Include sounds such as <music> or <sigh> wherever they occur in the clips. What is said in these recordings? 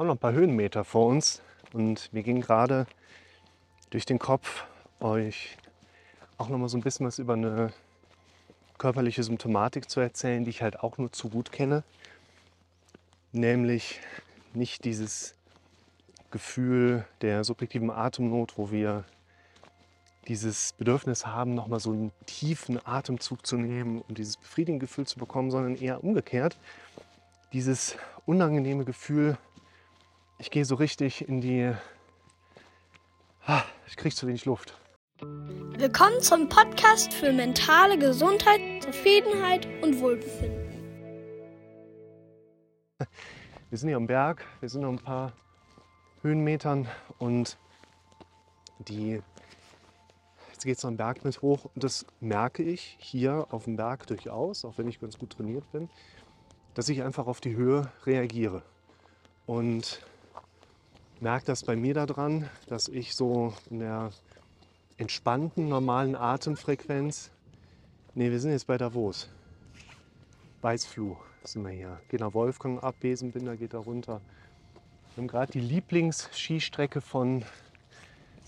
haben noch ein paar Höhenmeter vor uns und mir ging gerade durch den Kopf, euch auch noch mal so ein bisschen was über eine körperliche Symptomatik zu erzählen, die ich halt auch nur zu gut kenne. Nämlich nicht dieses Gefühl der subjektiven Atemnot, wo wir dieses Bedürfnis haben, nochmal so einen tiefen Atemzug zu nehmen, um dieses befriedigende Gefühl zu bekommen, sondern eher umgekehrt. Dieses unangenehme Gefühl, ich gehe so richtig in die... Ah, ich kriege zu wenig Luft. Willkommen zum Podcast für mentale Gesundheit, Zufriedenheit und Wohlbefinden. <laughs> Wir sind hier am Berg, wir sind noch ein paar Höhenmetern und die jetzt geht es am Berg mit hoch und das merke ich hier auf dem Berg durchaus, auch wenn ich ganz gut trainiert bin, dass ich einfach auf die Höhe reagiere. Und merke das bei mir daran, dass ich so in der entspannten, normalen Atemfrequenz, ne, wir sind jetzt bei Davos, Weißfluh sind wir hier. Gehen nach Wolfgang ab, Besenbinder geht da runter. Wir haben gerade die Lieblingsskistrecke von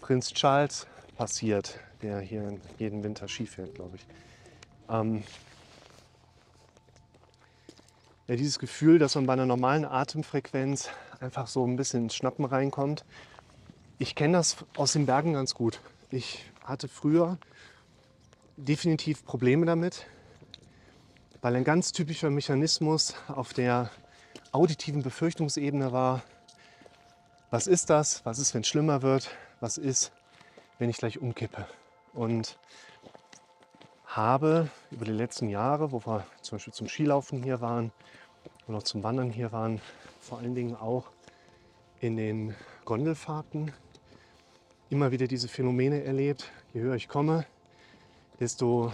Prinz Charles passiert, der hier jeden Winter Ski fährt, glaube ich. Ähm, ja, dieses Gefühl, dass man bei einer normalen Atemfrequenz einfach so ein bisschen ins Schnappen reinkommt. Ich kenne das aus den Bergen ganz gut. Ich hatte früher definitiv Probleme damit, weil ein ganz typischer Mechanismus auf der auditiven Befürchtungsebene war, was ist das, was ist, wenn es schlimmer wird, was ist, wenn ich gleich umkippe. Und habe über die letzten Jahre, wo wir zum Beispiel zum Skilaufen hier waren und auch zum Wandern hier waren, vor allen Dingen auch in den Gondelfahrten immer wieder diese Phänomene erlebt. Je höher ich komme, desto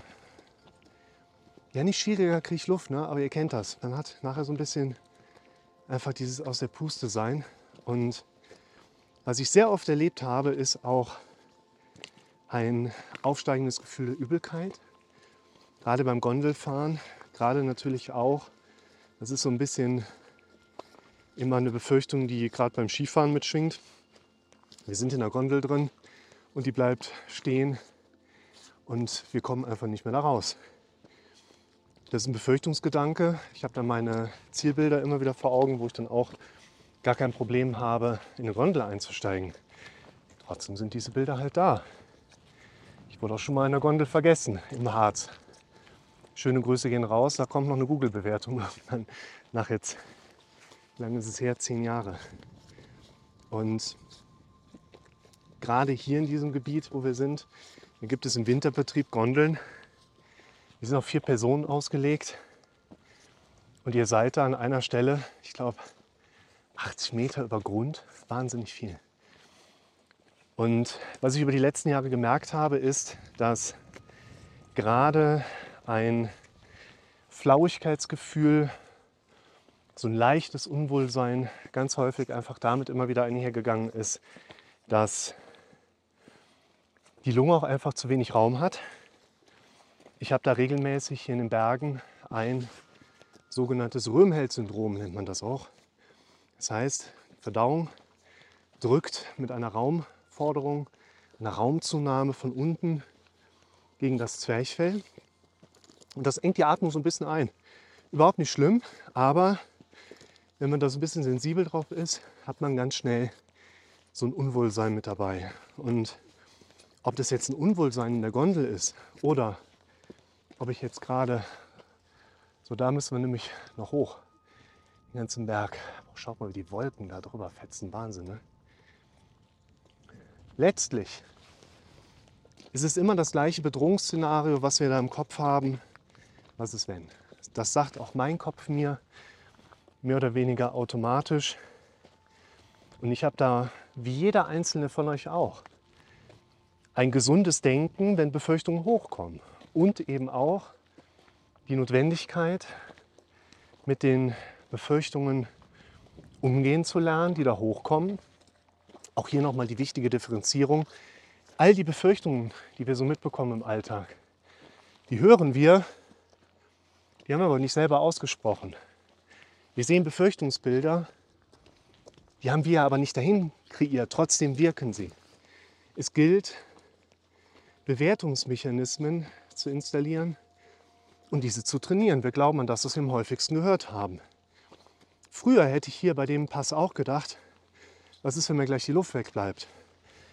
ja nicht schwieriger kriege ich Luft, ne? aber ihr kennt das. Man hat nachher so ein bisschen einfach dieses aus der Puste sein. Und was ich sehr oft erlebt habe, ist auch ein aufsteigendes Gefühl der Übelkeit. Gerade beim Gondelfahren, gerade natürlich auch, das ist so ein bisschen immer eine Befürchtung, die gerade beim Skifahren mitschwingt. Wir sind in der Gondel drin und die bleibt stehen und wir kommen einfach nicht mehr da raus. Das ist ein Befürchtungsgedanke. Ich habe dann meine Zielbilder immer wieder vor Augen, wo ich dann auch gar kein Problem habe, in eine Gondel einzusteigen. Trotzdem sind diese Bilder halt da. Ich wurde auch schon mal in der Gondel vergessen im Harz. Schöne Grüße gehen raus. Da kommt noch eine Google-Bewertung <laughs> nach jetzt wie lange ist es her? Zehn Jahre. Und gerade hier in diesem Gebiet, wo wir sind, gibt es im Winterbetrieb Gondeln. Die sind auf vier Personen ausgelegt. Und ihr seid da an einer Stelle, ich glaube, 80 Meter über Grund. Wahnsinnig viel. Und was ich über die letzten Jahre gemerkt habe, ist, dass gerade ein Flauigkeitsgefühl so ein leichtes Unwohlsein ganz häufig einfach damit immer wieder einhergegangen ist, dass die Lunge auch einfach zu wenig Raum hat. Ich habe da regelmäßig hier in den Bergen ein sogenanntes Röhmheld-Syndrom, nennt man das auch. Das heißt, Verdauung drückt mit einer Raumforderung, einer Raumzunahme von unten gegen das Zwerchfell. Und das engt die Atmung so ein bisschen ein. Überhaupt nicht schlimm, aber wenn man da so ein bisschen sensibel drauf ist, hat man ganz schnell so ein Unwohlsein mit dabei. Und ob das jetzt ein Unwohlsein in der Gondel ist oder ob ich jetzt gerade, so da müssen wir nämlich noch hoch, den ganzen Berg. Oh, schaut mal, wie die Wolken da drüber fetzen. Wahnsinn, ne? Letztlich ist es immer das gleiche Bedrohungsszenario, was wir da im Kopf haben. Was ist wenn? Das sagt auch mein Kopf mir mehr oder weniger automatisch. Und ich habe da, wie jeder einzelne von euch auch, ein gesundes Denken, wenn Befürchtungen hochkommen. Und eben auch die Notwendigkeit, mit den Befürchtungen umgehen zu lernen, die da hochkommen. Auch hier nochmal die wichtige Differenzierung. All die Befürchtungen, die wir so mitbekommen im Alltag, die hören wir, die haben wir aber nicht selber ausgesprochen. Wir sehen Befürchtungsbilder Die haben wir aber nicht dahin kreiert, trotzdem wirken sie. Es gilt, Bewertungsmechanismen zu installieren und diese zu trainieren. Wir glauben an das, was wir am häufigsten gehört haben. Früher hätte ich hier bei dem Pass auch gedacht, was ist, wenn mir gleich die Luft wegbleibt?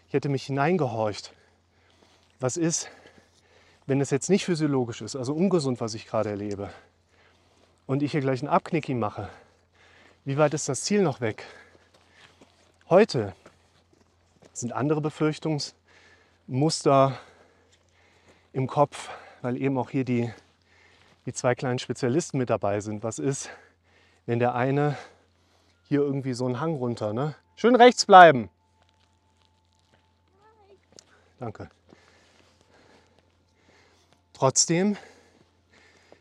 Ich hätte mich hineingehorcht. Was ist, wenn es jetzt nicht physiologisch ist, also ungesund, was ich gerade erlebe, und ich hier gleich einen Abknicki mache? Wie weit ist das Ziel noch weg? Heute sind andere Befürchtungsmuster im Kopf, weil eben auch hier die, die zwei kleinen Spezialisten mit dabei sind. Was ist, wenn der eine hier irgendwie so einen Hang runter, ne? Schön rechts bleiben. Danke. Trotzdem,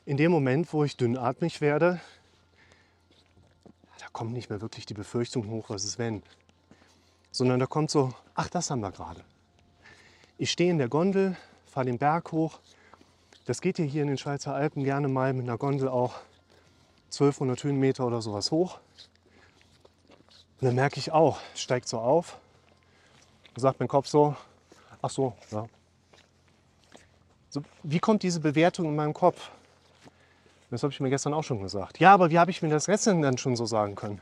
in dem Moment, wo ich dünnatmig werde, da kommt nicht mehr wirklich die Befürchtung hoch, was ist wenn, sondern da kommt so, ach, das haben wir gerade. Ich stehe in der Gondel, fahre den Berg hoch. Das geht ja hier in den Schweizer Alpen gerne mal mit einer Gondel auch 1200 Höhenmeter oder sowas hoch. Und dann merke ich auch, steigt so auf. Sagt mein Kopf so, ach so, ja, so, wie kommt diese Bewertung in meinem Kopf? Das habe ich mir gestern auch schon gesagt. Ja, aber wie habe ich mir das gestern dann schon so sagen können?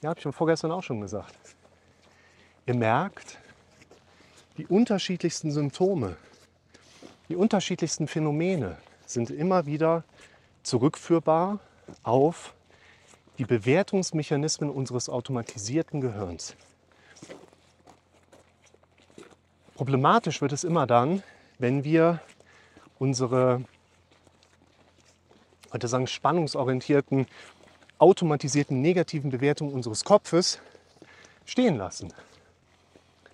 Ja, habe ich mir vorgestern auch schon gesagt. Ihr merkt, die unterschiedlichsten Symptome, die unterschiedlichsten Phänomene sind immer wieder zurückführbar auf die Bewertungsmechanismen unseres automatisierten Gehirns. Problematisch wird es immer dann, wenn wir unsere, heute sagen, spannungsorientierten, automatisierten negativen Bewertungen unseres Kopfes stehen lassen.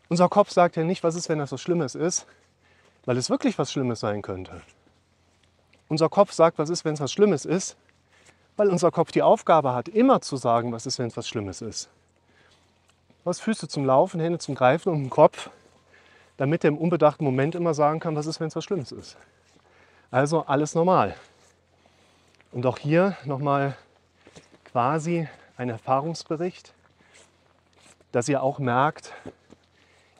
Unser Kopf sagt ja nicht, was ist, wenn das was Schlimmes ist, weil es wirklich was Schlimmes sein könnte. Unser Kopf sagt, was ist, wenn es was Schlimmes ist, weil unser Kopf die Aufgabe hat, immer zu sagen, was ist, wenn es was Schlimmes ist. Was Füße zum Laufen, Hände zum Greifen und den Kopf damit er im unbedachten Moment immer sagen kann, was ist, wenn es was Schlimmes ist. Also alles normal. Und auch hier nochmal quasi ein Erfahrungsbericht, dass ihr auch merkt,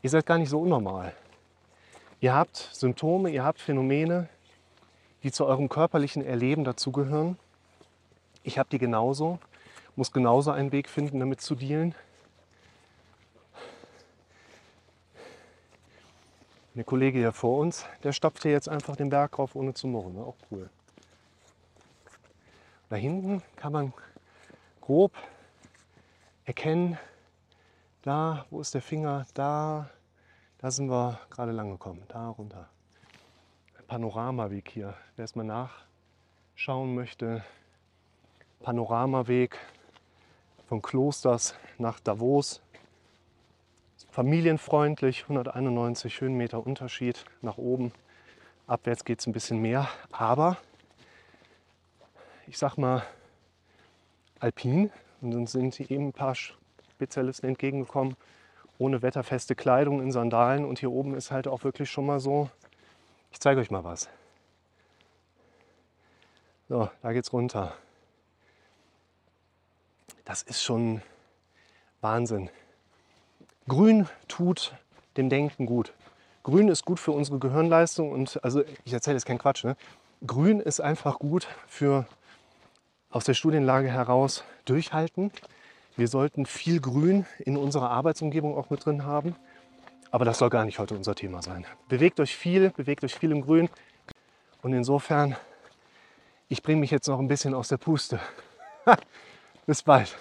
ihr seid gar nicht so unnormal. Ihr habt Symptome, ihr habt Phänomene, die zu eurem körperlichen Erleben dazugehören. Ich habe die genauso, muss genauso einen Weg finden, damit zu dealen. Der Kollege hier vor uns, der stapft hier jetzt einfach den Berg rauf, ohne zu murren. Auch cool. Da hinten kann man grob erkennen, da, wo ist der Finger, da, da sind wir gerade lang gekommen, da runter. Panoramaweg hier, wer es mal nachschauen möchte. Panoramaweg von Klosters nach Davos familienfreundlich, 191 Höhenmeter Unterschied nach oben. Abwärts geht es ein bisschen mehr, aber ich sag mal alpin. Und dann sind eben ein paar Spezialisten entgegengekommen, ohne wetterfeste Kleidung in Sandalen. Und hier oben ist halt auch wirklich schon mal so, ich zeige euch mal was. So, da geht's runter. Das ist schon Wahnsinn. Grün tut dem Denken gut. Grün ist gut für unsere Gehirnleistung und also ich erzähle jetzt keinen Quatsch. Ne? Grün ist einfach gut für aus der Studienlage heraus durchhalten. Wir sollten viel Grün in unserer Arbeitsumgebung auch mit drin haben. Aber das soll gar nicht heute unser Thema sein. Bewegt euch viel, bewegt euch viel im Grün. Und insofern, ich bringe mich jetzt noch ein bisschen aus der Puste. <laughs> Bis bald.